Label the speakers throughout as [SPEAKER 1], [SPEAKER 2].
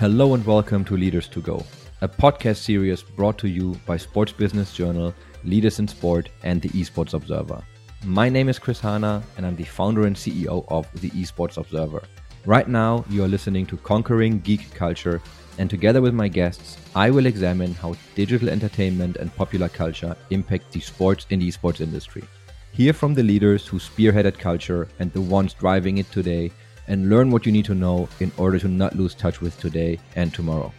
[SPEAKER 1] Hello and welcome to Leaders to Go, a podcast series brought to you by Sports Business Journal, Leaders in Sport, and the Esports Observer. My name is Chris Hana, and I'm the founder and CEO of the Esports Observer. Right now, you are listening to Conquering Geek Culture, and together with my guests, I will examine how digital entertainment and popular culture impact the sports and esports industry. Hear from the leaders who spearheaded culture and the ones driving it today and learn what you need to know in order to not lose touch with today and tomorrow.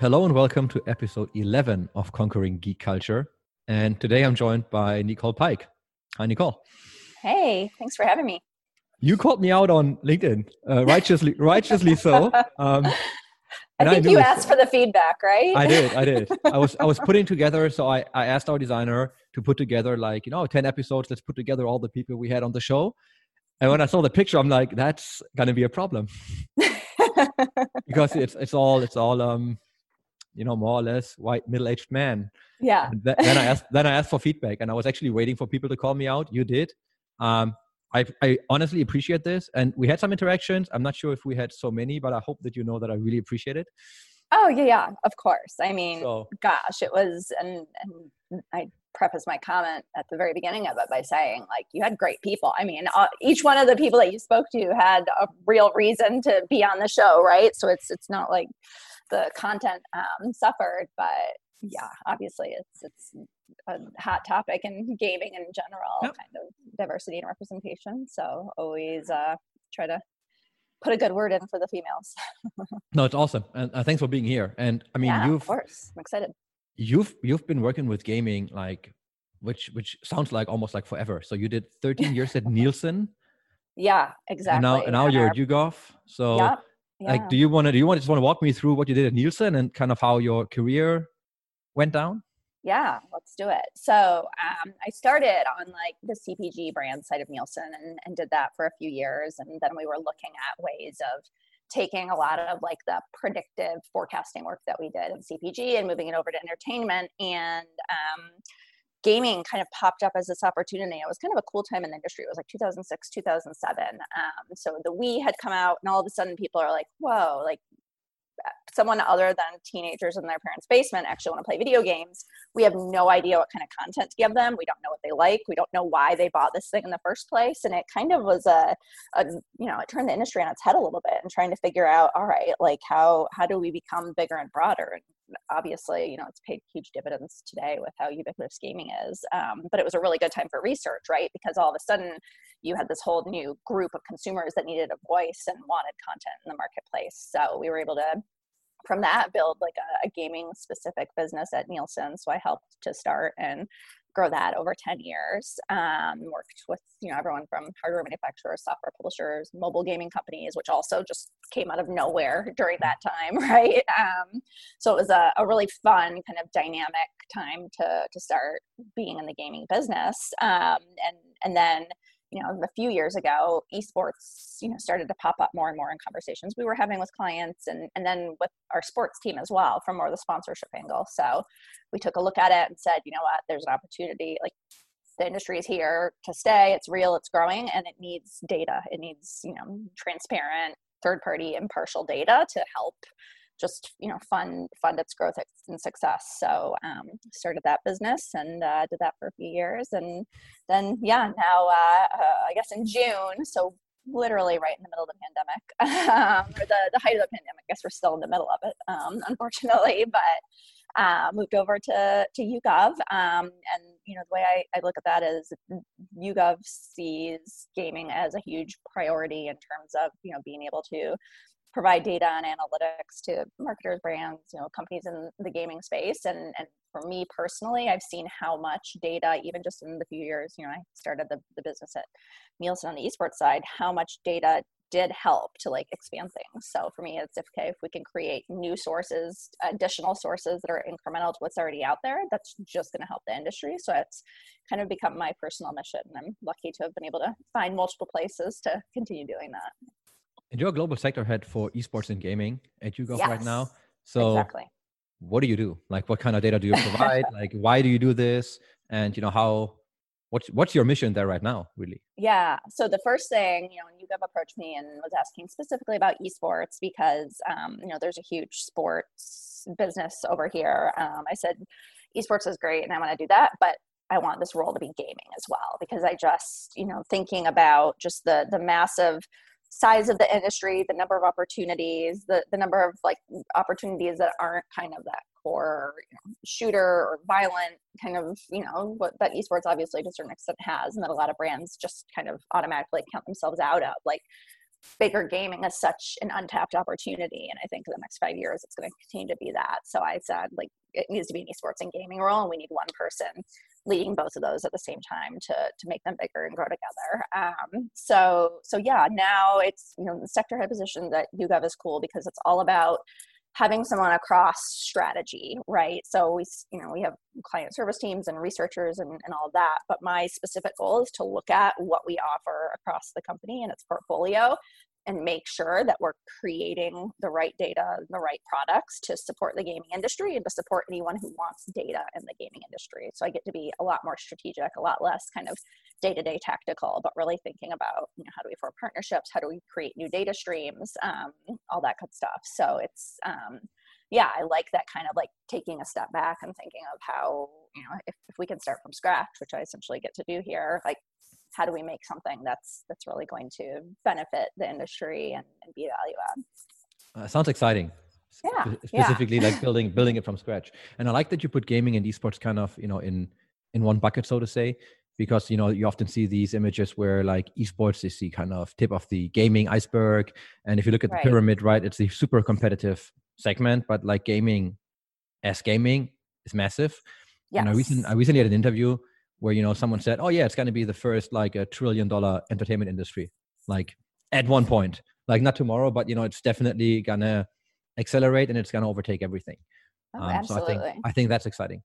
[SPEAKER 1] Hello and welcome to episode 11 of Conquering Geek Culture. And today I'm joined by Nicole Pike. Hi, Nicole.
[SPEAKER 2] Hey, thanks for having me.
[SPEAKER 1] You called me out on LinkedIn, uh, righteously, righteously so. Um,
[SPEAKER 2] I think I you asked for the feedback, right?
[SPEAKER 1] I did. I did. I was I was putting together. So I I asked our designer to put together like you know ten episodes. Let's put together all the people we had on the show. And when I saw the picture, I'm like, that's gonna be a problem because it's it's all it's all um you know more or less white middle aged man.
[SPEAKER 2] Yeah.
[SPEAKER 1] Th- then I asked then I asked for feedback, and I was actually waiting for people to call me out. You did. Um, I, I honestly appreciate this. And we had some interactions. I'm not sure if we had so many, but I hope that you know that I really appreciate it.
[SPEAKER 2] Oh yeah, yeah, of course. I mean, so, gosh, it was, and and I preface my comment at the very beginning of it by saying, like, you had great people. I mean, uh, each one of the people that you spoke to had a real reason to be on the show, right? So it's it's not like the content um, suffered, but yeah, obviously it's it's a hot topic in gaming in general, yep. kind of diversity and representation. So always uh, try to put a good word in for the females.
[SPEAKER 1] no, it's awesome, and uh, thanks for being here. And I mean,
[SPEAKER 2] yeah,
[SPEAKER 1] you've
[SPEAKER 2] of course, I'm excited.
[SPEAKER 1] You've you've been working with gaming like, which which sounds like almost like forever. So you did 13 years at Nielsen.
[SPEAKER 2] Yeah, exactly.
[SPEAKER 1] And now, and now you're at YouGov. So, yeah, yeah. like, do you want to do you want to just want to walk me through what you did at Nielsen and kind of how your career went down?
[SPEAKER 2] Yeah, let's do it. So um, I started on like the CPG brand side of Nielsen and, and did that for a few years. And then we were looking at ways of taking a lot of like the predictive forecasting work that we did in CPG and moving it over to entertainment. And um, gaming kind of popped up as this opportunity. It was kind of a cool time in the industry. It was like 2006, 2007. Um, so the Wii had come out, and all of a sudden people are like, whoa, like someone other than teenagers in their parents' basement actually want to play video games, we have no idea what kind of content to give them. We don't know what they like. We don't know why they bought this thing in the first place. And it kind of was a, a you know, it turned the industry on its head a little bit and trying to figure out, all right, like how how do we become bigger and broader? And obviously, you know, it's paid huge dividends today with how ubiquitous gaming is. Um, but it was a really good time for research, right? Because all of a sudden, you had this whole new group of consumers that needed a voice and wanted content in the marketplace. So we were able to from that build like a, a, gaming specific business at Nielsen. So I helped to start and grow that over 10 years. Um, worked with, you know, everyone from hardware manufacturers, software publishers, mobile gaming companies, which also just came out of nowhere during that time, right? Um, so it was a, a, really fun kind of dynamic time to, to start being in the gaming business. Um, and, and then you know a few years ago esports you know started to pop up more and more in conversations we were having with clients and and then with our sports team as well from more of the sponsorship angle. So we took a look at it and said you know what? There's an opportunity. Like the industry is here to stay. It's real. It's growing and it needs data. It needs you know transparent third party impartial data to help just you know fund fund its growth and success. So um, started that business and uh, did that for a few years. And then yeah now uh, uh, i guess in june so literally right in the middle of the pandemic um, or the, the height of the pandemic i guess we're still in the middle of it um, unfortunately but uh, moved over to to YouGov, um, and you know the way I, I look at that is YouGov sees gaming as a huge priority in terms of you know being able to provide data and analytics to marketers, brands, you know, companies in the gaming space. And, and for me personally, I've seen how much data, even just in the few years, you know, I started the, the business at Nielsen on the esports side, how much data did help to like expand things. So for me, it's if, okay, if we can create new sources, additional sources that are incremental to what's already out there, that's just going to help the industry. So it's kind of become my personal mission. And I'm lucky to have been able to find multiple places to continue doing that.
[SPEAKER 1] And you're a global sector head for esports and gaming at YouGov
[SPEAKER 2] yes,
[SPEAKER 1] right now. So
[SPEAKER 2] exactly.
[SPEAKER 1] what do you do? Like what kind of data do you provide? like why do you do this? And you know how what's what's your mission there right now really
[SPEAKER 2] yeah so the first thing you know when YouGov approached me and was asking specifically about esports because um, you know there's a huge sports business over here um, i said esports is great and i want to do that but i want this role to be gaming as well because i just you know thinking about just the the massive size of the industry the number of opportunities the, the number of like opportunities that aren't kind of that core you know, shooter or violent kind of you know what that esports obviously to a certain extent has and that a lot of brands just kind of automatically count themselves out of. Like bigger gaming is such an untapped opportunity and i think in the next five years it's going to continue to be that. So i said like it needs to be an esports and gaming role and we need one person leading both of those at the same time to to make them bigger and grow together. Um, so so yeah now it's you know the sector head position that YouGov is cool because it's all about having someone across strategy right? So we you know we have client service teams and researchers and, and all that but my specific goal is to look at what we offer across the company and its portfolio and make sure that we're creating the right data and the right products to support the gaming industry and to support anyone who wants data in the gaming industry. So i get to be a lot more strategic a lot less kind of day-to-day tactical but really thinking about you know, how do we form partnerships? How do we create new data streams? Um, all that good stuff. So it's um, yeah i like that kind of like taking a step back and thinking of how you know if, if we can start from scratch which i essentially get to do here like how do we make something that's that's really going to benefit the industry and, and be value
[SPEAKER 1] add uh, sounds exciting
[SPEAKER 2] yeah
[SPEAKER 1] specifically
[SPEAKER 2] yeah.
[SPEAKER 1] like building building it from scratch and i like that you put gaming and esports kind of you know in in one bucket so to say because you know you often see these images where like esports is the kind of tip of the gaming iceberg and if you look at the right. pyramid right it's the super competitive segment but like gaming as gaming is massive yes. and I, recent, I recently had an interview where you know someone said, "Oh yeah, it's going to be the first like a trillion dollar entertainment industry." Like at one point, like not tomorrow, but you know it's definitely gonna accelerate and it's gonna overtake everything.
[SPEAKER 2] Oh, um, absolutely.
[SPEAKER 1] So I think I think that's exciting.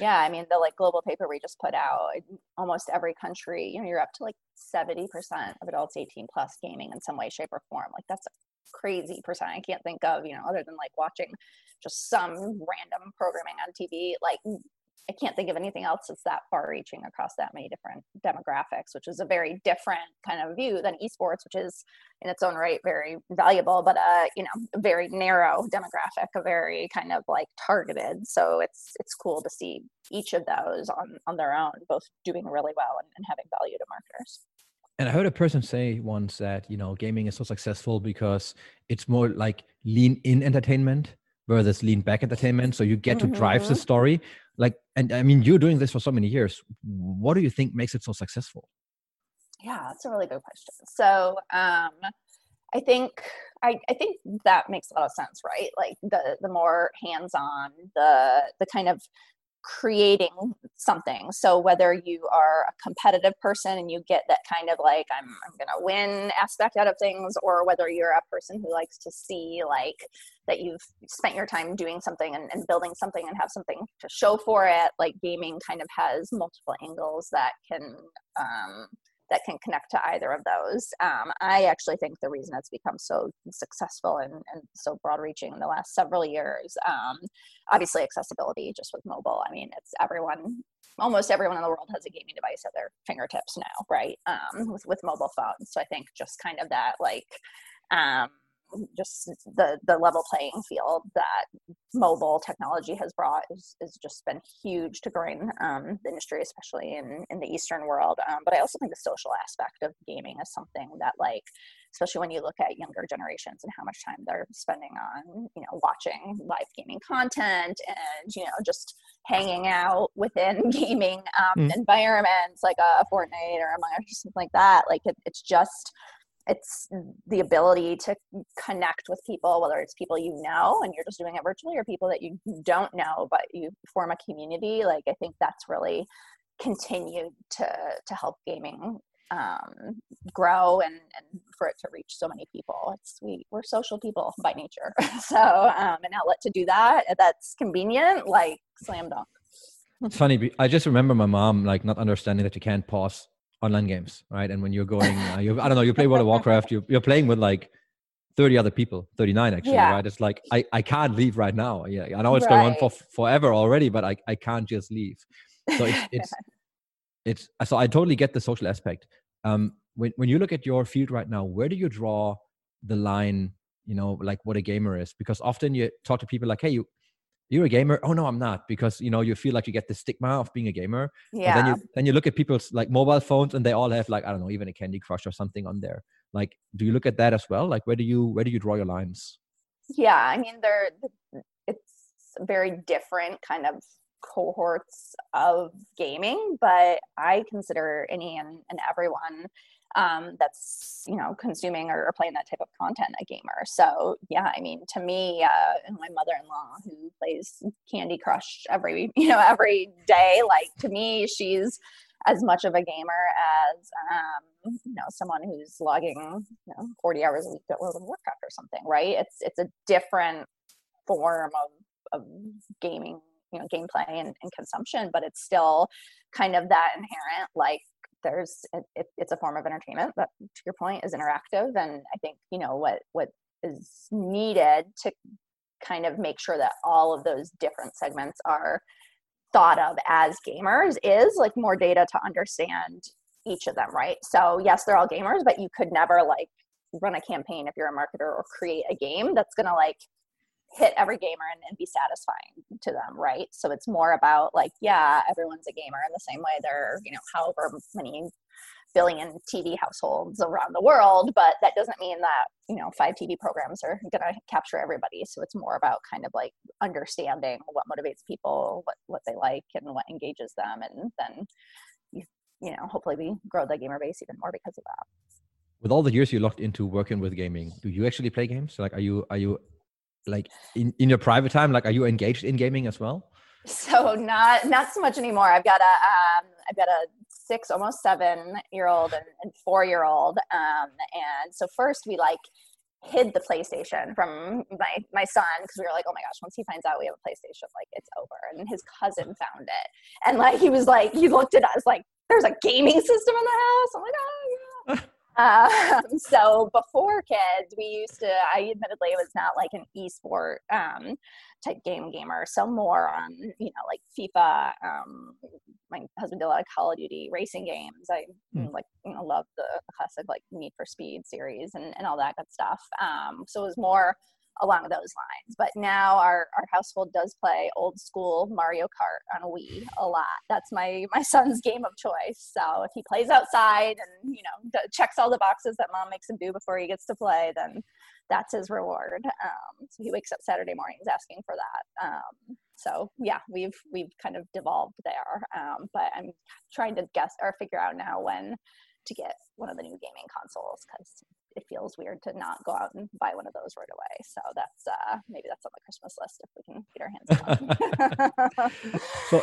[SPEAKER 2] Yeah, I mean the like global paper we just put out, almost every country, you know, you're up to like 70% of adults 18 plus gaming in some way, shape, or form. Like that's a crazy percent. I can't think of, you know, other than like watching just some random programming on TV, like I can't think of anything else that's that far reaching across that many different demographics, which is a very different kind of view than esports, which is in its own right very valuable, but a you know very narrow demographic, a very kind of like targeted. So it's it's cool to see each of those on on their own, both doing really well and, and having value to marketers.
[SPEAKER 1] And I heard a person say once that you know gaming is so successful because it's more like lean in entertainment versus lean back entertainment. So you get mm-hmm. to drive the mm-hmm. story like and i mean you're doing this for so many years. What do you think makes it so successful?
[SPEAKER 2] Yeah that's a really good question. So um i think I, I think that makes a lot of sense right? Like the the more hands-on the the kind of creating something. So whether you are a competitive person and you get that kind of like i'm, I'm gonna win aspect out of things or whether you're a person who likes to see like that you've spent your time doing something and, and building something and have something to show for it like gaming kind of has multiple angles that can um, that can connect to either of those. Um, I actually think the reason it's become so successful and, and so broad reaching in the last several years, um, obviously accessibility just with mobile. I mean, it's everyone, almost everyone in the world has a gaming device at their fingertips now, right? Um, with, with mobile phones. So I think just kind of that like, um, just the the level playing field that mobile technology has brought is, is just been huge to growing um, the industry, especially in in the Eastern world. Um, but I also think the social aspect of gaming is something that like especially when you look at younger generations and how much time they're spending on you know watching live gaming content and you know just hanging out within gaming um, mm. environments like a Fortnite or Among Us or something like that like it, it's just it's the ability to connect with people whether it's people you know and you're just doing it virtually or people that you don't know but you form a community like i think that's really continued to to help gaming um, grow and, and for it to reach so many people. It's we we're social people by nature. So um, an outlet to do that that's convenient like slam dunk.
[SPEAKER 1] Funny i just remember my mom like not understanding that you can't pause online games, right? And when you're going, uh, you I don't know, you play World of Warcraft, you're, you're playing with like 30 other people, 39 actually, yeah. right? It's like, I, I can't leave right now. Yeah, I know it's right. going on for forever already, but I, I can't just leave. So it's, it's it's so I totally get the social aspect. Um, when when you look at your field right now, where do you draw the line? You know, like what a gamer is, because often you talk to people like, "Hey, you you're a gamer? Oh no i'm not because you know you feel like you get the stigma of being a gamer
[SPEAKER 2] yeah
[SPEAKER 1] then you then you look at people's like mobile phones and they all have like i don't know even a candy crush or something on there. Like do you look at that as well? Like where do you where do you draw your lines?
[SPEAKER 2] Yeah i mean they're it's very different kind of cohorts of gaming but i consider any and, and everyone um, that's you know consuming or, or, playing that type of content a gamer. So yeah i mean to me uh, my mother-in-law who plays candy crush every you know every day like to me she's as much of a gamer as um, you know someone who's logging you know 40 hours a week at world of warcraft or something right? It's it's a different form of, of gaming you know gameplay and, and consumption but it's still kind of that inherent like there's it, it's a form of entertainment that to your point is interactive and i think you know what what is needed to kind of make sure that all of those different segments are thought of as gamers is like more data to understand each of them right? So yes they're all gamers but you could never like run a campaign if you're a marketer or create a game that's going to like hit every gamer and, and, be satisfying to them right? So it's more about like yeah everyone's a gamer in the same way there are you know however many billion tv households around the world but that doesn't mean that you know five tv programs are going to capture everybody. So it's more about kind of like understanding what motivates people what what they like and what engages them and then you, you know hopefully we grow the gamer base even more because of that.
[SPEAKER 1] With all the years you locked into working with gaming do you actually play games? Like are you are you like in, in your private time like are you engaged in gaming as well?
[SPEAKER 2] So not not so much anymore. I've got a um, i've got a six almost seven year old and, and four year old um, and so first we like hid the playstation from my my son because we were like oh my gosh once he finds out we have a playstation like it's over. And his cousin found it. And like he was like he looked at us like there's a gaming system in the house. I'm like oh yeah um, so before kids, we used to, I admittedly was not like an esport um, type game gamer. So more on, you know, like FIFA. Um, my husband did a lot of Call of Duty racing games. I mm. like, you know, love the classic like Need for Speed series and, and all that good stuff. Um, so it was more along those lines. But now our, our household does play old school Mario Kart on a Wii a lot. That's my my son's game of choice. So if he plays outside and you know checks all the boxes that mom makes him do before he gets to play, then that's his reward. Um, so he wakes up Saturday mornings asking for that. Um, so yeah, we've we've kind of devolved there. Um, but I'm trying to guess or figure out now when to get one of the new gaming consoles because it feels weird to not go out and buy one of those right away. So that's uh, maybe that's on the Christmas list if we can get
[SPEAKER 1] our hands on. so,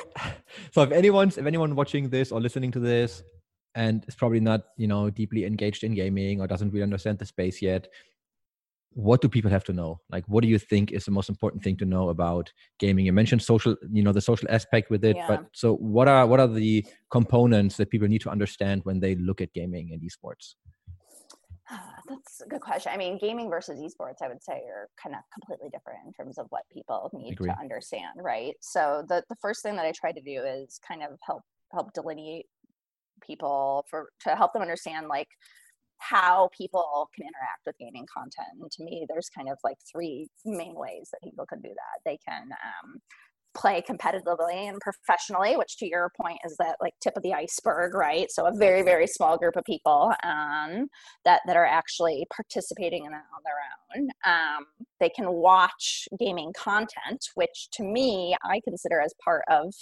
[SPEAKER 1] so if anyone's if anyone watching this or listening to this and is probably not you know deeply engaged in gaming or doesn't really understand the space yet, what do people have to know? Like, what do you think is the most important thing to know about gaming? You mentioned social, you know, the social aspect with it, yeah. but so what are what are the components that people need to understand when they look at gaming and esports?
[SPEAKER 2] That's a good question. I mean, gaming versus esports, I would say, are kind of completely different in terms of what people need to understand, right? So the the first thing that I try to do is kind of help help delineate people for to help them understand like how people can interact with gaming content. And to me, there's kind of like three main ways that people can do that. They can um, play competitively and professionally, which to your point is that like tip of the iceberg, right? So a very, very small group of people um, that, that are actually participating in that on their own. Um, they can watch gaming content, which to me, I consider as part of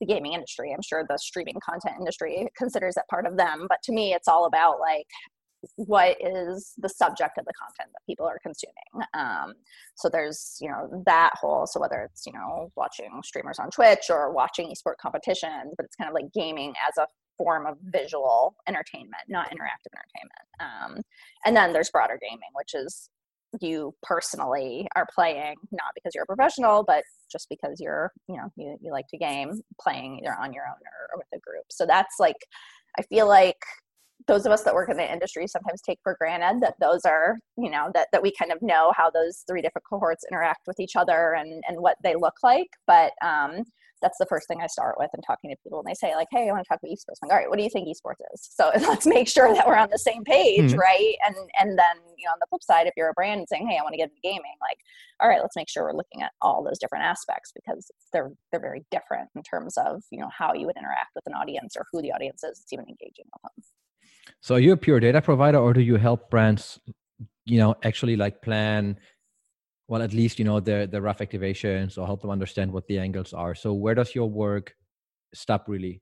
[SPEAKER 2] the gaming industry. I'm sure the streaming content industry considers that part of them, but to me, it's all about like what is the subject of the content that people are consuming. Um, so there's you know that whole so whether it's you know watching streamers on twitch or watching esport competitions but it's kind of like gaming as a form of visual entertainment not interactive entertainment. Um, and then there's broader gaming which is you personally are playing not because you're a professional but just because you're you know you, you like to game playing either on your own or, or with a group. So that's like i feel like those of us that work in the industry sometimes take for granted that those are you know that, that we kind of know how those three different cohorts interact with each other and and what they look like but um, that's the first thing I start with and talking to people and they say like, Hey, I want to talk about esports. I'm like, all right, what do you think esports is? So let's make sure that we're on the same page. Mm-hmm. Right. And, and then, you know, on the flip side, if you're a brand saying, Hey, I want to get into gaming, like, all right, let's make sure we're looking at all those different aspects because they're, they're very different in terms of, you know, how you would interact with an audience or who the audience is. It's even engaging with them.
[SPEAKER 1] So are you a pure data provider or do you help brands, you know, actually like plan well at least you know the the rough activations or help them understand what the angles are so where does your work stop really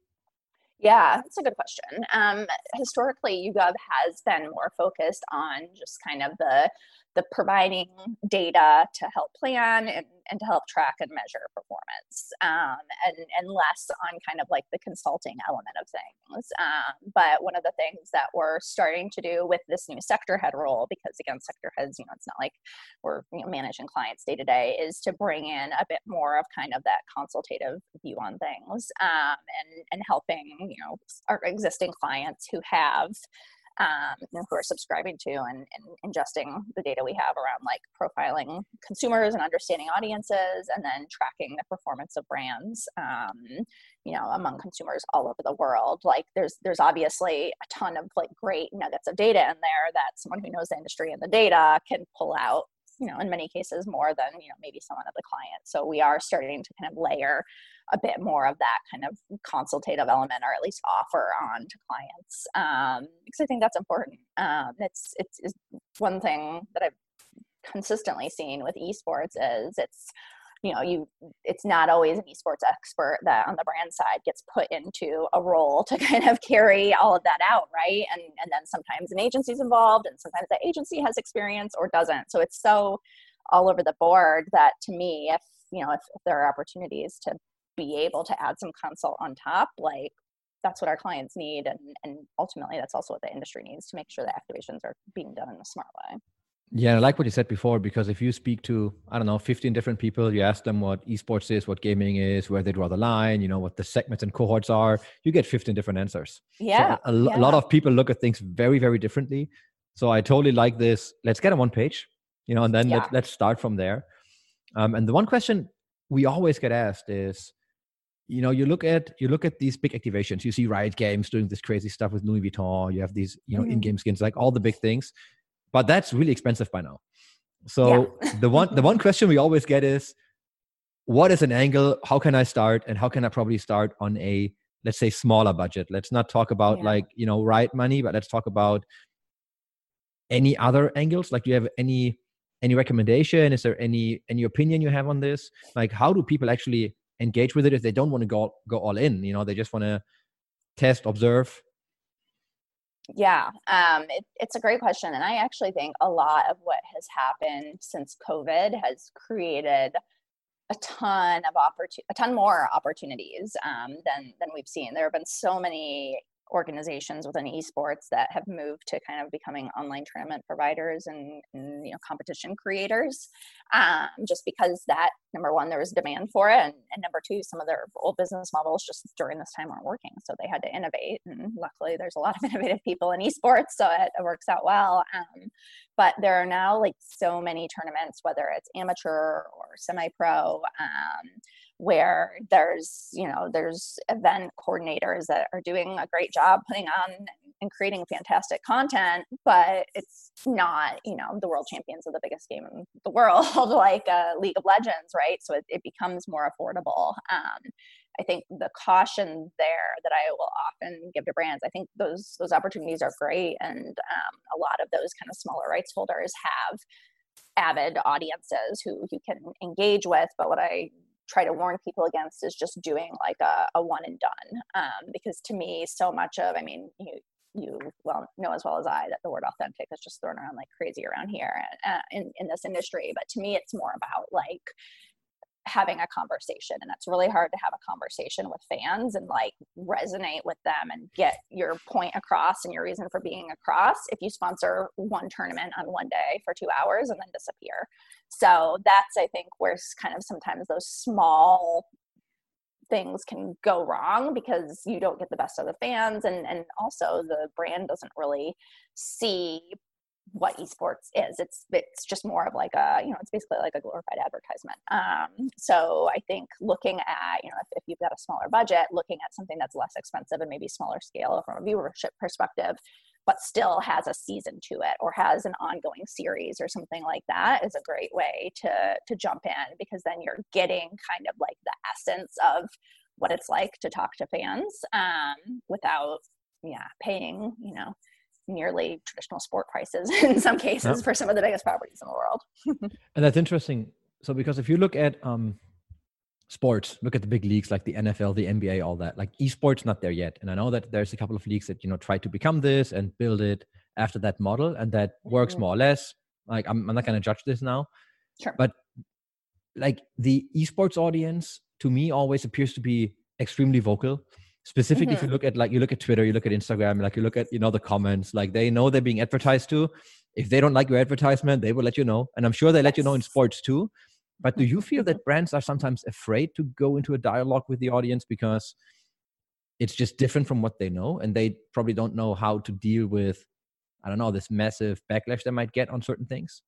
[SPEAKER 2] yeah, that's a good question. Um, historically, YouGov has been more focused on just kind of the the providing data to help plan and, and to help track and measure performance um, and, and less on kind of like the consulting element of things. Um, but one of the things that we're starting to do with this new sector head role, because again, sector heads, you know, it's not like we're you know, managing clients day to day, is to bring in a bit more of kind of that consultative view on things um, and, and helping, you know, our existing clients who have um, who are subscribing to and, and, ingesting the data we have around like profiling consumers and understanding audiences and then tracking the performance of brands um, you know among consumers all over the world. Like there's there's obviously a ton of like great nuggets of data in there that someone who knows the industry and the data can pull out you know in many cases more than you know maybe someone of the client. So we are starting to kind of layer a bit more of that kind of consultative element or at least offer on to clients um, because i think that's important. Um, it's, it's, it's one thing that i've consistently seen with esports is it's you know you it's not always an esports expert that on the brand side gets put into a role to kind of carry all of that out right? And and then sometimes an agency's involved and sometimes the agency has experience or doesn't. So it's so all over the board that to me if you know if, if there are opportunities to be able to add some consult on top like that's what our clients need. And and ultimately that's also what the industry needs to make sure that activations are being done in a smart way
[SPEAKER 1] yeah i like what you said before because if you speak to i don't know 15 different people you ask them what esports is what gaming is where they draw the line you know what the segments and cohorts are you get 15 different answers.
[SPEAKER 2] Yeah,
[SPEAKER 1] so a,
[SPEAKER 2] yeah.
[SPEAKER 1] a lot of people look at things very very differently. So i totally like this. Let's get on one page you know and then yeah. let, let's start from there. Um, and the one question we always get asked is you know you look at you look at these big activations. You see riot games doing this crazy stuff with louis vuitton. You have these you know mm. in-game skins like all the big things but that's really expensive by now. So yeah. the one the one question we always get is what is an angle? How can i start? And how can i probably start on a let's say smaller budget? Let's not talk about yeah. like you know right money but let's talk about any other angles. Like do you have any any recommendation? Is there any any opinion you have on this? Like how do people actually engage with it if they don't want to go go all in? You know they just want to test observe
[SPEAKER 2] yeah um, it, it's a great question and i actually think a lot of what has happened since covid has created a ton of opportunity a ton more opportunities um, than than we've seen. There have been so many organizations within esports that have moved to kind of becoming online tournament providers and, and you know competition creators um, just because that number one there was demand for it and, and, number two some of their old business models just during this time weren't working so they had to innovate and luckily there's a lot of innovative people in esports so it, it works out well um, but there are now like so many tournaments whether it's amateur or semi-pro um, where there's you know there's event coordinators that are doing a great job putting on and creating fantastic content but it's not you know the world champions of the biggest game in the world like uh, league of legends right? So it, it becomes more affordable. Um, i think the caution there that i will often give to brands i think those those opportunities are great and um, a lot of those kind of smaller rights holders have avid audiences who you can engage with but what i try to warn people against is just doing like a, a one and done um, because to me so much of i mean you you well know as well as i that the word authentic is just thrown around like crazy around here uh, in, in this industry but to me it's more about like having a conversation and it's really hard to have a conversation with fans and like resonate with them and get your point across and your reason for being across if you sponsor one tournament on one day for two hours and then disappear. So that's i think where kind of sometimes those small things can go wrong because you don't get the best of the fans and and also the brand doesn't really see what esports is. It's it's just more of like a you know it's basically like a glorified advertisement. Um, so I think looking at you know if, if, you've got a smaller budget, looking at something that's less expensive and maybe smaller scale from a viewership perspective, but still has a season to it or has an ongoing series or something like that is a great way to to jump in because then you're getting kind of like the essence of what it's like to talk to fans um, without yeah paying you know nearly traditional sport prices in some cases yep. for some of the biggest properties in the world.
[SPEAKER 1] and that's interesting. So because if you look at um, sports, look at the big leagues like the NFL, the NBA, all that. Like esports, not there yet. And I know that there's a couple of leagues that you know try to become this and build it after that model, and that works mm-hmm. more or less. Like I'm, I'm not going to judge this now,
[SPEAKER 2] sure.
[SPEAKER 1] but like the esports audience to me always appears to be extremely vocal specifically mm-hmm. if you look at like you look at twitter you look at instagram like you look at you know the comments like they know they're being advertised to. If they don't like your advertisement they will let you know. And i'm sure they let you know in sports too. But do you feel that mm-hmm. brands are sometimes afraid to go into a dialogue with the audience because it's just different from what they know? And they probably don't know how to deal with i don't know this massive backlash they might get on certain things?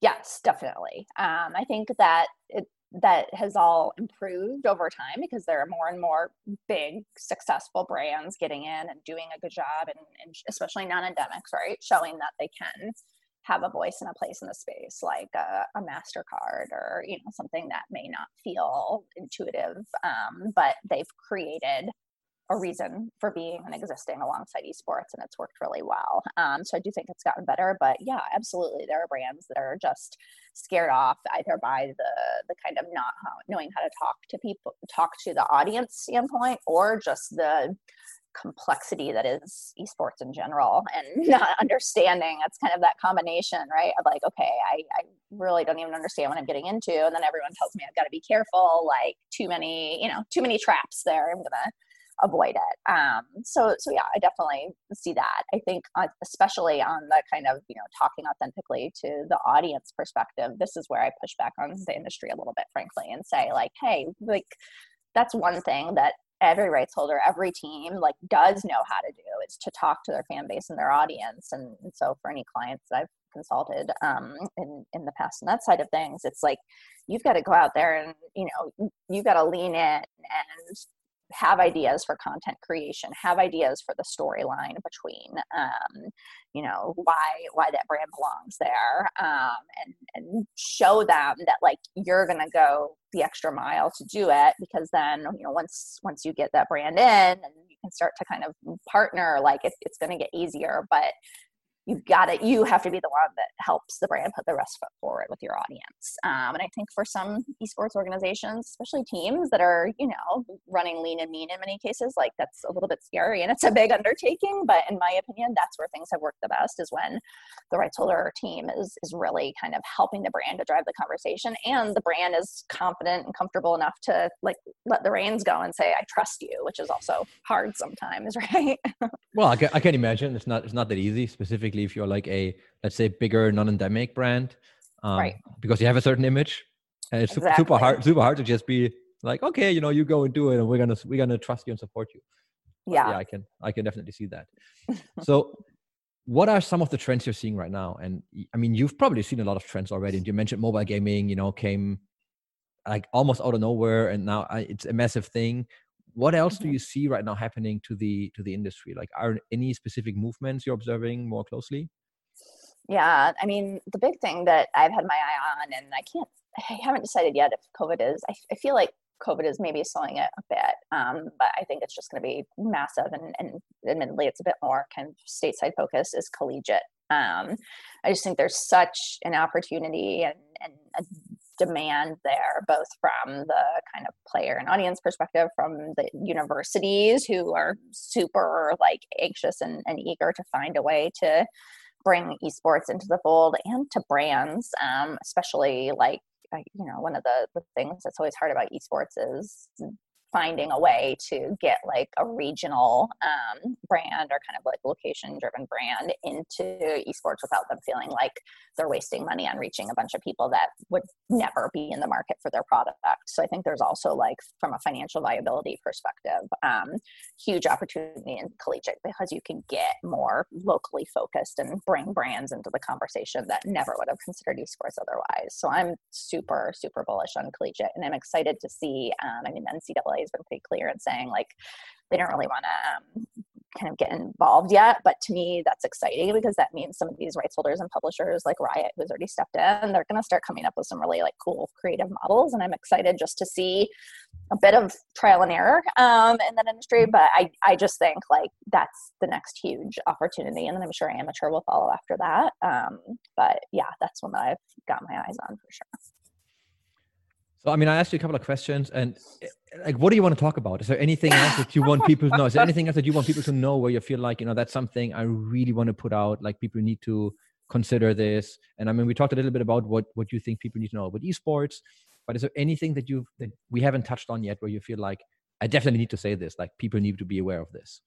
[SPEAKER 2] Yes definitely. Um, i think that it, that has all improved over time because there are more and more big successful brands getting in and doing a good job and, and especially non-endemics right? Showing that they can have a voice and a place in the space like a, a mastercard or you know something that may not feel intuitive um, but they've created a reason for being and existing alongside esports and it's worked really well. Um, so i do think it's gotten better but yeah absolutely there are brands that are just scared off either by the the kind of not knowing how to talk to people talk to the audience standpoint or just the complexity that is esports in general and not understanding. That's kind of that combination right of like okay I, I really don't even understand what i'm getting into and then everyone tells me i've got to be careful like too many you know too many traps there i'm gonna avoid it. Um, so, so yeah, I definitely see that. I think, uh, especially on the kind of you know talking authentically to the audience perspective, this is where I push back on the industry a little bit, frankly, and say like, hey, like that's one thing that every rights holder, every team like does know how to do is to talk to their fan base and their audience. And, and so for any clients that I've consulted um, in in the past and that side of things, it's like you've got to go out there and you know you've got to lean in and have ideas for content creation have ideas for the storyline between um, you know why why that brand belongs there um, and and show them that like you're gonna go the extra mile to do it because then you know once once you get that brand in and you can start to kind of partner like it, it's gonna get easier but you've got it you have to be the one that helps the brand put the rest foot forward with your audience. Um, and i think for some esports organizations especially teams that are you know running lean and mean in many cases like that's a little bit scary and it's a big undertaking but in my opinion that's where things have worked the best is when the rights holder team is is really kind of helping the brand to drive the conversation and the brand is confident and comfortable enough to like let the reins go and say i trust you which is also hard sometimes right?
[SPEAKER 1] Well I can, I can imagine it's not it's not that easy specifically specifically if you're like a let's say bigger non-endemic brand um,
[SPEAKER 2] right.
[SPEAKER 1] because you have a certain image and it's exactly. super hard super hard to just be like okay you know you go and do it and we're gonna we're gonna trust you and support you.
[SPEAKER 2] Yeah.
[SPEAKER 1] yeah i can i can definitely see that. So what are some of the trends you're seeing right now? And i mean you've probably seen a lot of trends already and you mentioned mobile gaming you know came like almost out of nowhere and now it's a massive thing what else do mm-hmm. you see right now happening to the to the industry? Like are any specific movements you're observing more closely?
[SPEAKER 2] Yeah i mean the big thing that i've had my eye on and i can't i haven't decided yet if covid is i, I feel like covid is maybe slowing it a bit um, but i think it's just going to be massive and, and admittedly it's a bit more kind of stateside focus is collegiate. Um, i just think there's such an opportunity and, and a demand there, both from the kind of player and audience perspective, from the universities who are super like anxious and, and eager to find a way to bring esports into the fold and to brands, um, especially like you know one of the, the things that's always hard about esports is finding a way to get like a regional um, brand or kind of like location driven brand into esports without them feeling like they're wasting money on reaching a bunch of people that would never be in the market for their product. So I think there's also like from a financial viability perspective, um, huge opportunity in collegiate because you can get more locally focused and bring brands into the conversation that never would have considered esports otherwise. So I'm super, super bullish on collegiate and I'm excited to see, um, I mean, NCAA has been pretty clear in saying like, they don't really want to um, kind of get involved yet. But to me, that's exciting because that means some of these rights holders and publishers like Riot, who's already stepped in, they're going to start coming up with some really like cool creative models. And I'm excited just to see a bit of trial and error um, in that industry. But I, I just think like that's the next huge opportunity. And I'm sure amateur will follow after that. Um, but yeah, that's one that I've got my eyes on for sure.
[SPEAKER 1] So, I mean, I asked you a couple of questions, and like, what do you want to talk about? Is there anything else that you want people to know? Is there anything else that you want people to know where you feel like, you know, that's something I really want to put out? Like, people need to consider this. And I mean, we talked a little bit about what what you think people need to know about esports, but is there anything that you that we haven't touched on yet where you feel like I definitely need to say this? Like, people need to be aware of this.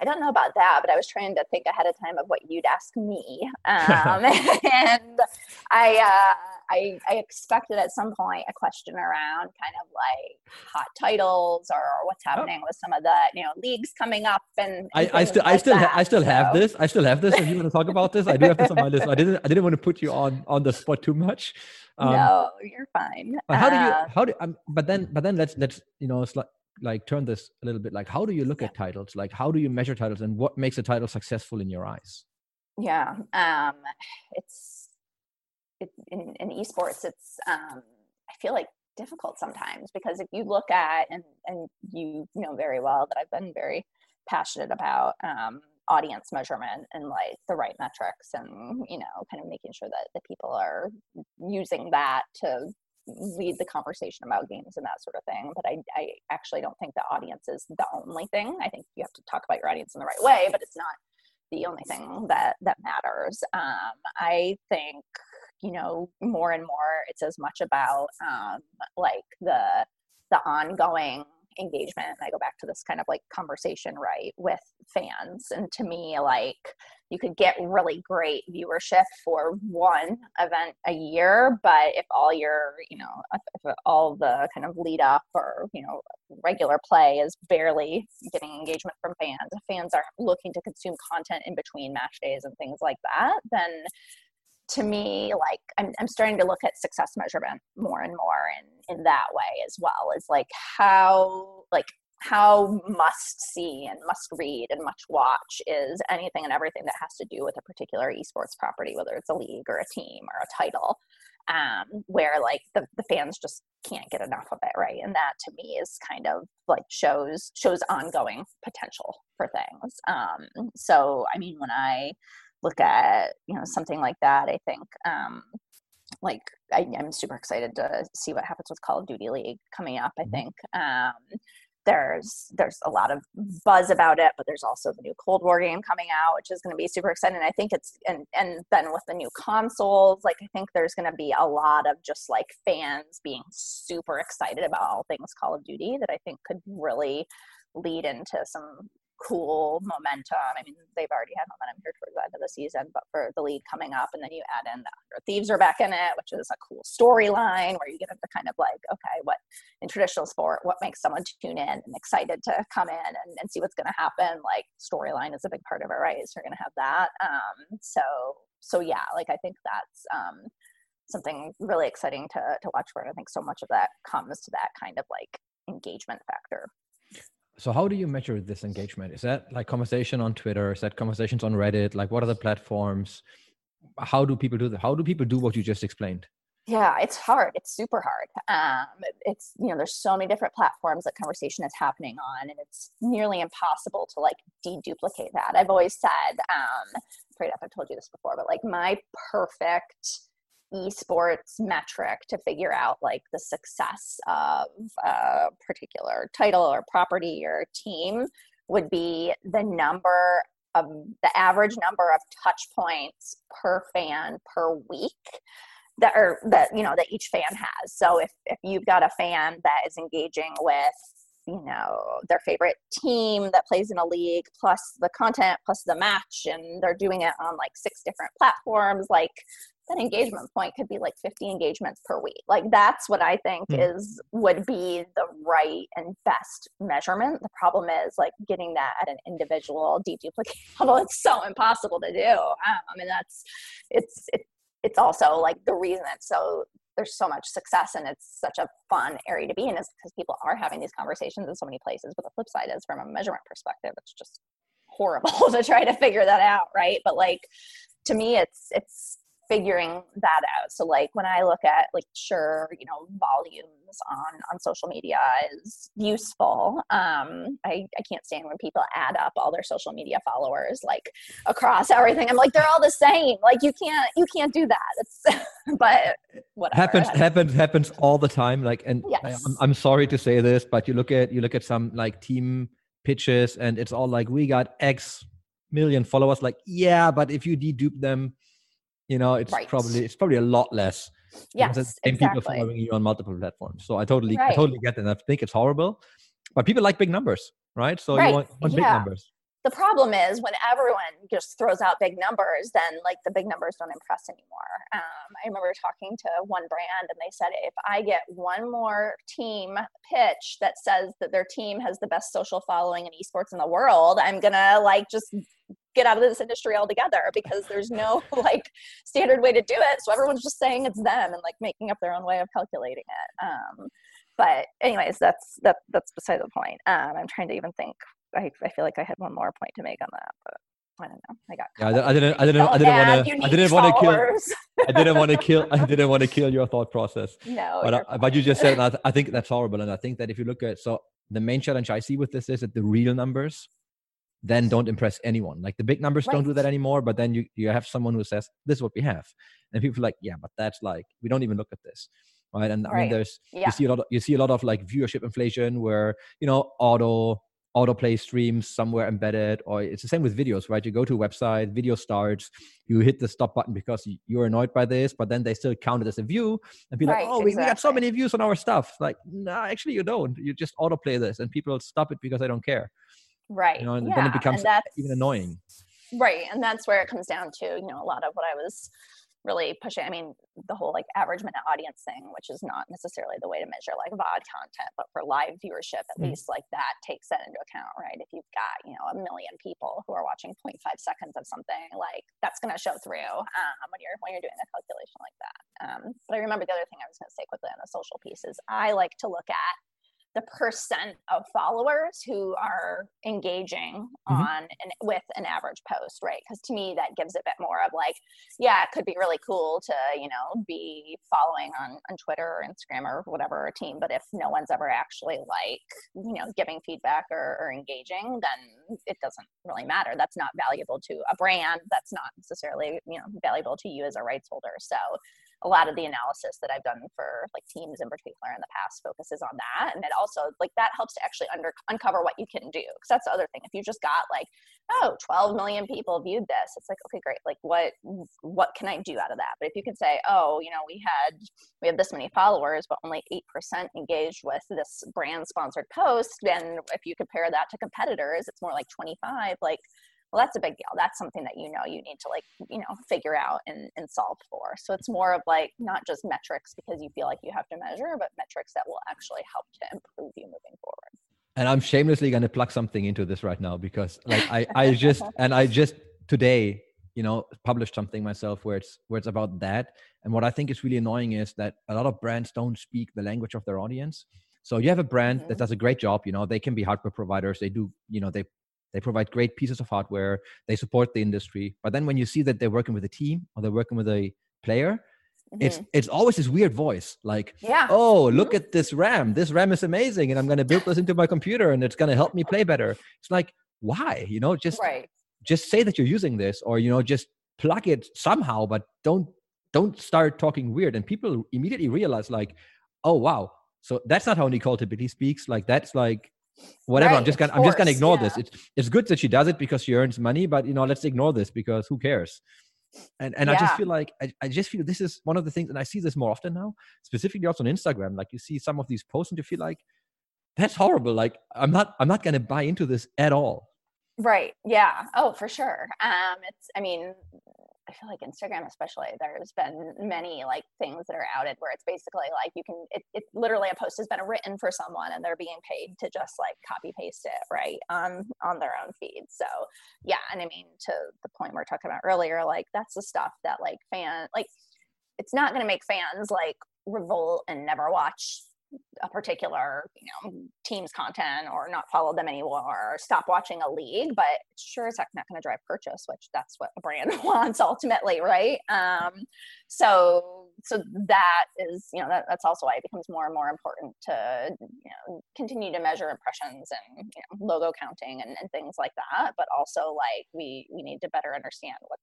[SPEAKER 2] I don't know about that, but I was trying to think ahead of time of what you'd ask me, um, and I, uh, I, I expected at some point a question around kind of like hot titles or what's oh. happening oh. with some of the you know leagues coming up, and, and
[SPEAKER 1] I, I, still, like I still, ha- I still so. have this. I still have this. If you want to talk about this, I do have this on my list. I didn't, I didn't want to put you on on the spot too much.
[SPEAKER 2] Um, no, you're fine.
[SPEAKER 1] But how do you? Uh, how do? Um, but then, but then let's let's you know, like turn this a little bit like how do you look yeah. at titles like how do you measure titles and what makes a title successful in your eyes
[SPEAKER 2] yeah um it's it, in, in esports it's um i feel like difficult sometimes because if you look at and and you know very well that i've been very passionate about um audience measurement and like the right metrics and you know kind of making sure that the people are using that to lead the conversation about games and that sort of thing. But I, I actually don't think the audience is the only thing. I think you have to talk about your audience in the right way, but it's not the only thing that that matters. Um, I think you know more and more it's as much about um, like the the ongoing engagement i go back to this kind of like conversation right with fans and to me like you could get really great viewership for one event a year but if all your you know if all the kind of lead up or you know regular play is barely getting engagement from fans fans are looking to consume content in between match days and things like that then to me like I'm, I'm starting to look at success measurement more and more in in that way as well is like how like how must see and must read and must watch is anything and everything that has to do with a particular esports property whether it's a league or a team or a title um, where like the, the fans just can't get enough of it right? And that to me is kind of like shows shows ongoing potential for things. Um, so i mean when i look at you know something like that i think um like I, am super excited to see what happens with call of duty league coming up i mm-hmm. think um there's there's a lot of buzz about it but there's also the new cold war game coming out which is going to be super exciting i think it's and and then with the new consoles like i think there's going to be a lot of just like fans being super excited about all things call of duty that i think could really lead into some cool momentum. I mean, they've already had momentum here towards the end of the season, but for the league coming up, and then you add in the Thieves are back in it, which is a cool storyline where you get into kind of like, okay, what in traditional sport, what makes someone tune in and excited to come in and, and see what's going to happen? Like storyline is a big part of it, right? So you're going to have that. Um, so, so yeah, like I think that's um, something really exciting to to watch for. And I think so much of that comes to that kind of like engagement factor
[SPEAKER 1] so how do you measure this engagement? Is that like conversation on twitter? Is that conversations on reddit? Like what are the platforms? How do people do that how do people do what you just explained?
[SPEAKER 2] Yeah it's hard. It's super hard. Um, it's you know there's so many different platforms that conversation is happening on and it's nearly impossible to like deduplicate that. I've always said um afraid if i've told you this before but like my perfect esports metric to figure out like the success of a particular title or property or team would be the number of the average number of touch points per fan per week that are that you know that each fan has. So if if you've got a fan that is engaging with you know their favorite team that plays in a league plus the content plus the match and they're doing it on like six different platforms like that engagement point could be like 50 engagements per week. Like that's what i think mm. is would be the right and best measurement. The problem is like getting that at an individual deduplicate level it's so impossible to do. Um, i mean that's it's it, it's also like the reason it's so there's so much success and it's such a fun area to be in is because people are having these conversations in so many places but the flip side is from a measurement perspective it's just horrible to try to figure that out right? But like to me it's it's figuring that out. So like when I look at like sure, you know, volumes on on social media is useful. Um I, I can't stand when people add up all their social media followers like across everything. I'm like they're all the same. Like you can't you can't do that. It's but whatever.
[SPEAKER 1] Happens happens happens all the time like and yes. I, I'm, I'm sorry to say this, but you look at you look at some like team pitches and it's all like we got X million followers like yeah, but if you dedupe them you know it's right. probably it's probably a lot less
[SPEAKER 2] yes
[SPEAKER 1] and exactly. people following you on multiple platforms so i totally right. i totally get that and i think it's horrible but people like big numbers right so right. you want, want yeah. big numbers
[SPEAKER 2] the problem is when everyone just throws out big numbers then like the big numbers don't impress anymore um, i remember talking to one brand and they said if i get one more team pitch that says that their team has the best social following in esports in the world i'm gonna like just get out of this industry altogether because there's no like standard way to do it. So everyone's just saying it's them and like making up their own way of calculating it. Um, but anyways, that's that that's beside the point. Um, I'm trying to even think. I, I feel like I had one more point to make on that, but I don't know. I got.
[SPEAKER 1] Yeah, I didn't. I didn't. I didn't want to. I didn't want to kill. I didn't want to kill. I didn't want to kill your thought process.
[SPEAKER 2] No.
[SPEAKER 1] But, I, but you just said. I, I think that's horrible, and I think that if you look at so the main challenge I see with this is that the real numbers then don't impress anyone. Like the big numbers right. don't do that anymore, but then you, you have someone who says, This is what we have. And people are like, Yeah, but that's like we don't even look at this. Right. And right. I mean there's yeah. you see a lot of you see a lot of like viewership inflation where, you know, auto autoplay streams somewhere embedded or it's the same with videos right you go to a website video starts you hit the stop button because you're annoyed by this but then they still count it as a view and be right, like oh exactly. we, got so many views on our stuff like no nah, actually you don't you just autoplay this and people stop it because they don't care
[SPEAKER 2] right
[SPEAKER 1] you know and yeah. then it becomes even annoying
[SPEAKER 2] right and that's where it comes down to you know a lot of what i was really pushing i mean the whole like average minute audience thing which is not necessarily the way to measure like vod content but for live viewership at mm. least like that takes that into account right if you've got you know a million people who are watching 0.5 seconds of something like that's going to show through um, when you're when you're doing a calculation like that um, but i remember the other thing i was going to say quickly on the social piece is i like to look at the percent of followers who are engaging mm-hmm. on and with an average post right? Because to me that gives a bit more of like yeah it could be really cool to you know be following on on twitter or instagram or whatever a team but if no one's ever actually like you know giving feedback or, or engaging then it doesn't really matter. That's not valuable to a brand. That's not necessarily you know valuable to you as a rights holder. So a lot of the analysis that I've done for like teams in particular in the past focuses on that. And it also like that helps to actually under uncover what you can do. Cause that's the other thing. If you just got like, oh, 12 million people viewed this, it's like, okay, great. Like what, what can I do out of that? But if you could say, oh, you know, we had, we have this many followers, but only 8% engaged with this brand sponsored post. Then if you compare that to competitors, it's more like 25, like, well that's a big deal. That's something that you know you need to like you know figure out and, and solve for. So it's more of like not just metrics because you feel like you have to measure but metrics that will actually help to improve you moving forward.
[SPEAKER 1] And i'm shamelessly going to plug something into this right now because like i i just and i just today you know published something myself where it's where it's about that. And what i think is really annoying is that a lot of brands don't speak the language of their audience. So you have a brand mm-hmm. that does a great job you know they can be hardware providers. They do you know they they provide great pieces of hardware. They support the industry. But then when you see that they're working with a team or they're working with a player, mm-hmm. it's it's always this weird voice like,
[SPEAKER 2] yeah.
[SPEAKER 1] oh, look mm-hmm. at this RAM. This RAM is amazing, and I'm going to build this into my computer, and it's going to help me play better. It's like, why? You know, just
[SPEAKER 2] right.
[SPEAKER 1] just say that you're using this, or you know, just plug it somehow, but don't don't start talking weird. And people immediately realize like, oh wow, so that's not how Nicole typically speaks. Like that's like whatever right, i'm just gonna i'm just gonna ignore yeah. this it's it's good that she does it because she earns money but you know let's ignore this because who cares and and yeah. i just feel like I, I just feel this is one of the things and i see this more often now specifically also on instagram like you see some of these posts and you feel like that's horrible. Like I'm not I'm not gonna buy into this at all.
[SPEAKER 2] Right. Yeah. Oh, for sure. Um, it's I mean, I feel like Instagram, especially, there's been many like things that are outed where it's basically like you can, it, it literally a post has been written for someone and they're being paid to just like copy paste it right on on their own feed. So yeah, and I mean to the point we are talking about earlier, like that's the stuff that like fan like it's not going to make fans like revolt and never watch a particular you know team's content or not follow them anymore or stop watching a league but sure as heck not going to drive purchase which that's what a brand wants ultimately right? Um, so so that is you know that, that's also why it becomes more and more important to you know continue to measure impressions and you know, logo counting and, and things like that but also like we we need to better understand what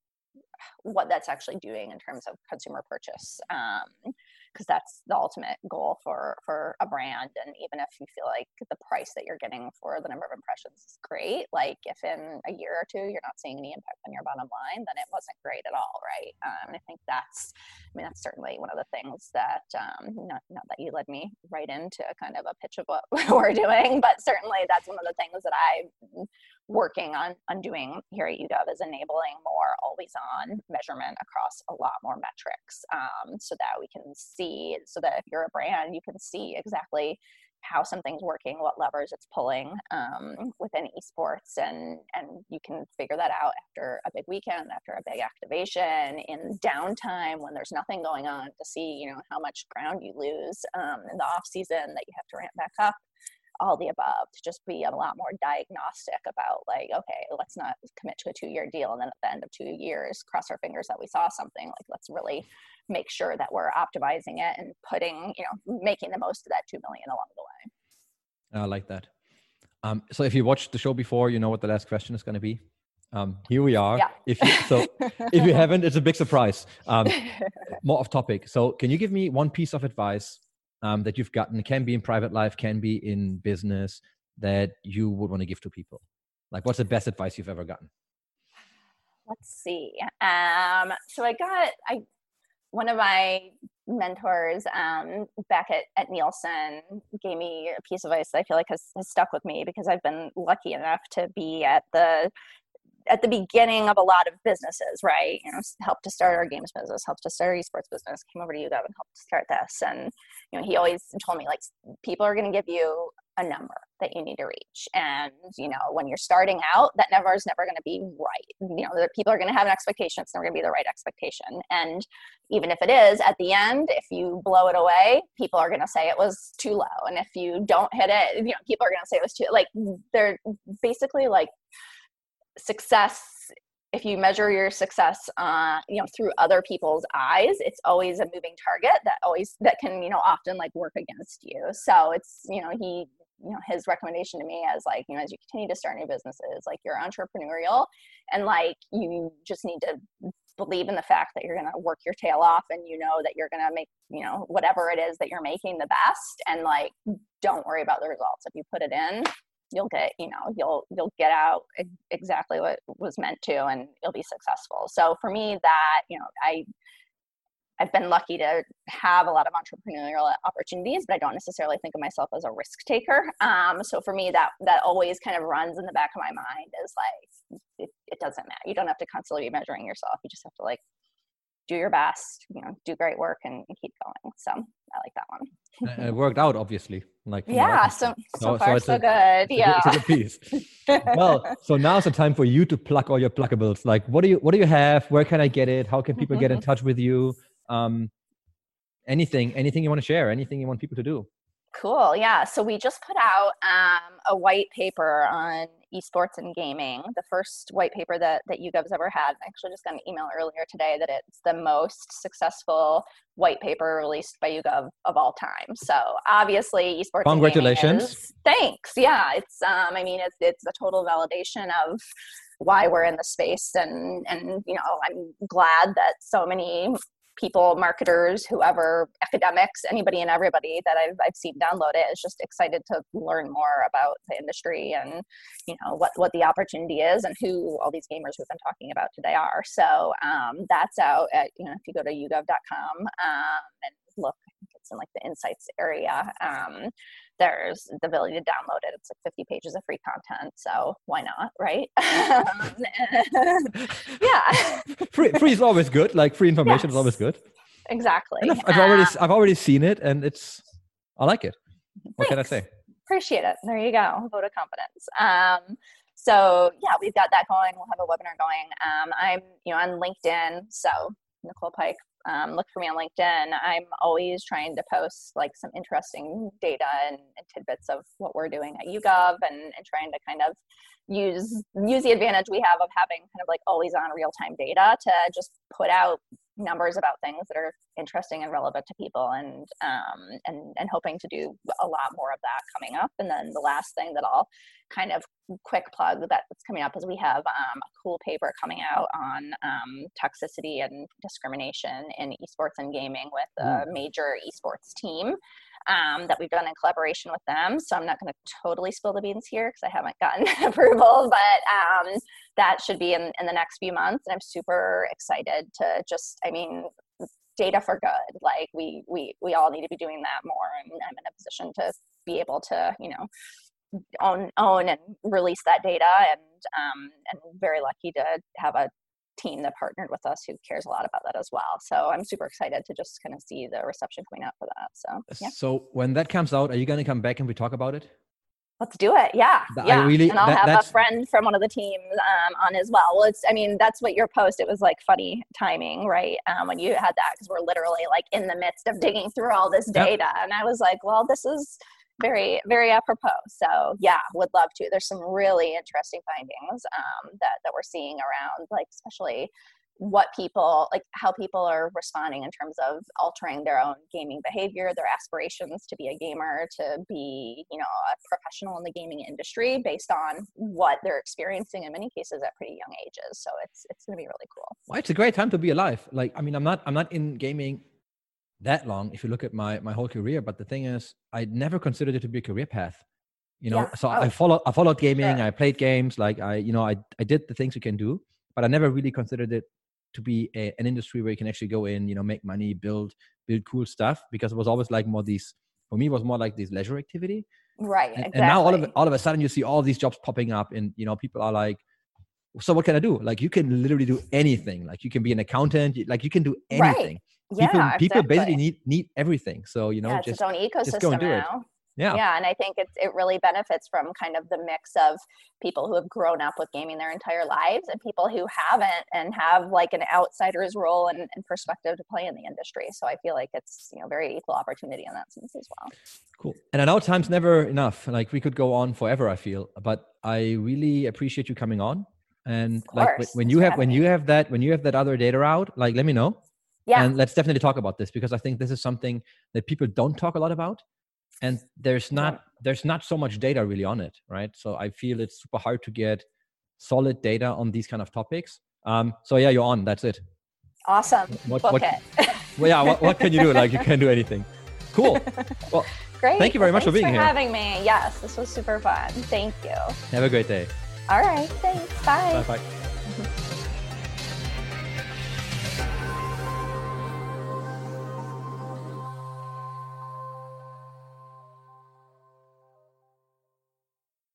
[SPEAKER 2] what that's actually doing in terms of consumer purchase. Um, because that's the ultimate goal for for a brand and even if you feel like the price that you're getting for the number of impressions is great like if in a year or two you're not seeing any impact on your bottom line then it wasn't great at all right? Um, and i think that's i mean that's certainly one of the things that um, not, not that you led me right into kind of a pitch of what we're doing but certainly that's one of the things that i working on, on doing here at YouGov is enabling more always on measurement across a lot more metrics um, so that we can see, so that if you're a brand, you can see exactly how something's working, what levers it's pulling um, within esports, and and you can figure that out after a big weekend, after a big activation, in downtime when there's nothing going on to see you know how much ground you lose um, in the off season that you have to ramp back up all the above to just be a lot more diagnostic about like okay let's not commit to a two year deal and then at the end of two years cross our fingers that we saw something like let's really make sure that we're optimizing it and putting you know making the most of that two million along the way
[SPEAKER 1] i like that um, so if you watched the show before you know what the last question is going to be um, here we are.
[SPEAKER 2] Yeah.
[SPEAKER 1] If you, so, if you haven't, it's a big surprise. Um, more off topic. So, can you give me one piece of advice um, that you've gotten it can be in private life can be in business that you would want to give to people? Like what's the best advice you've ever gotten?
[SPEAKER 2] Let's see um, so i got i one of my mentors um, back at, at nielsen gave me a piece of advice that i feel like has, has stuck with me because i've been lucky enough to be at the at the beginning of a lot of businesses, right? You know, helped to start our games business, helped to start our esports business, came over to YouGov and helped to start this. And, you know, he always told me like people are going to give you a number that you need to reach. And, you know, when you're starting out, that number is never going to be right. You know, people are going to have an expectation. It's never going to be the right expectation. And even if it is at the end, if you blow it away, people are going to say it was too low. And if you don't hit it, you know, people are going to say it was too, like, they're basically like, success if you measure your success uh, you know through other people's eyes it's always a moving target that always that can you know often like work against you. So it's you know he you know his recommendation to me as like you know as you continue to start new businesses like you're entrepreneurial and like you just need to believe in the fact that you're going to work your tail off and you know that you're going to make you know whatever it is that you're making the best and like don't worry about the results. If you put it in you'll get you know you'll you'll get out exactly what was meant to and you'll be successful so for me that you know i I've been lucky to have a lot of entrepreneurial opportunities, but I don't necessarily think of myself as a risk taker. Um, so for me, that that always kind of runs in the back of my mind is like it, it doesn't matter. You don't have to constantly be measuring yourself. You just have to like do your best, you know, do great work and, and keep going. So I like that
[SPEAKER 1] one. it worked out, obviously. Like
[SPEAKER 2] yeah, so so, so far so, so good. yeah,
[SPEAKER 1] it's a piece. well, so now's the time for you to plug all your pluggables. Like, what do you what do you have? Where can I get it? How can people get in touch with you? Um, anything, anything you want to share? Anything you want people to do?
[SPEAKER 2] Cool. Yeah. So we just put out um, a white paper on esports and gaming, the first white paper that, that YouGov's ever had. I actually just got an email earlier today that it's the most successful white paper released by YouGov of all time. So obviously esports.
[SPEAKER 1] Congratulations.
[SPEAKER 2] Is, thanks. Yeah. It's, um, I mean, it's, it's a total validation of why we're in the space and, and, you know, I'm glad that so many people, marketers, whoever, academics, anybody and everybody that I've, I've seen download it is just excited to learn more about the industry and, you know, what, what the opportunity is and who all these gamers we've been talking about today are. So um, that's out at, you know, if you go to yougov.com um, and look, it's in like the insights area. Um, there's the ability to download it. It's like 50 pages of free content. So why not? Right. yeah.
[SPEAKER 1] free, free is always good. Like free information yes. is always good.
[SPEAKER 2] Exactly.
[SPEAKER 1] And I've, I've um, already, I've already seen it and it's, I like it. What Thanks. can I say?
[SPEAKER 2] Appreciate it. There you go. Vote of confidence. Um, so yeah, we've got that going. We'll have a webinar going. Um, I'm, you know, on LinkedIn. So Nicole Pike, um, look for me on LinkedIn. I'm always trying to post like some interesting data and, and tidbits of what we're doing at YouGov and, and trying to kind of use use the advantage we have of having kind of like always on real time data to just put out numbers about things that are interesting and relevant to people and um, and and hoping to do a lot more of that coming up. And then the last thing that i'll kind of quick plug that's coming up is we have um, a cool paper coming out on um, toxicity and discrimination in esports and gaming with a major esports team um, that we've done in collaboration with them. So I'm not going to totally spill the beans here because I haven't gotten approval, but um, that should be in, in the next few months. And I'm super excited to just, I mean, data for good. Like we we we all need to be doing that more, and I'm in a position to be able to, you know, own own and release that data and um, and very lucky to have a team that partnered with us who cares a lot about that as well. So I'm super excited to just kind of see the reception coming out for that. So yeah.
[SPEAKER 1] So when that comes out, are you going to come back and we talk about it?
[SPEAKER 2] Let's do it. Yeah, yeah. Really, and I'll that, have a friend from one of the teams um, on as well. Well, it's. I mean, that's what your post. It was like funny timing, right? Um, when you had that, because we're literally like in the midst of digging through all this data, yep. and I was like, well, this is very very apropos. So yeah would love to. There's some really interesting findings um, that that we're seeing around like especially what people like how people are responding in terms of altering their own gaming behavior their aspirations to be a gamer to be you know a professional in the gaming industry based on what they're experiencing in many cases at pretty young ages. So it's it's going to be really cool.
[SPEAKER 1] Well it's a great time to be alive. Like i mean i'm not i'm not in gaming that long if you look at my my whole career but the thing is i never considered it to be a career path you know yeah. so oh. i followed i followed gaming sure. i played games like i you know i i did the things you can do but i never really considered it to be a, an industry where you can actually go in you know make money build build cool stuff because it was always like more these for me it was more like this leisure activity
[SPEAKER 2] right
[SPEAKER 1] and,
[SPEAKER 2] exactly.
[SPEAKER 1] and now all of all of a sudden you see all these jobs popping up and you know people are like so what can i do like you can literally do anything like you can be an accountant like you can do anything right
[SPEAKER 2] yeah,
[SPEAKER 1] people,
[SPEAKER 2] exactly.
[SPEAKER 1] people basically need need everything. So you know,
[SPEAKER 2] yeah, just, its own ecosystem
[SPEAKER 1] just go and do
[SPEAKER 2] now.
[SPEAKER 1] It. Yeah.
[SPEAKER 2] Yeah. And I think it's, it really benefits from kind of the mix of people who have grown up with gaming their entire lives and people who haven't and have like an outsider's role and, and perspective to play in the industry. So I feel like it's, you know, very equal opportunity in that sense as well.
[SPEAKER 1] Cool. And I know time's never enough. Like we could go on forever, I feel, but I really appreciate you coming on. And like when you have, when you have that, when you have that other data out, like let me know
[SPEAKER 2] yeah.
[SPEAKER 1] And let's definitely talk about this because I think this is something that people don't talk a lot about. And there's not yeah. there's not so much data really on it, right? So I feel it's super hard to get solid data on these kind of topics. Um, so yeah, you're on. That's it.
[SPEAKER 2] Awesome. What, Book what, it.
[SPEAKER 1] well, yeah. What, what, can you do? Like you can do anything. Cool. Well,
[SPEAKER 2] great.
[SPEAKER 1] Thank you very
[SPEAKER 2] well,
[SPEAKER 1] much for being
[SPEAKER 2] for
[SPEAKER 1] here.
[SPEAKER 2] having me. Yes, this was super fun. Thank you.
[SPEAKER 1] Have a great day.
[SPEAKER 2] All right. Thanks. Bye.
[SPEAKER 1] Bye bye.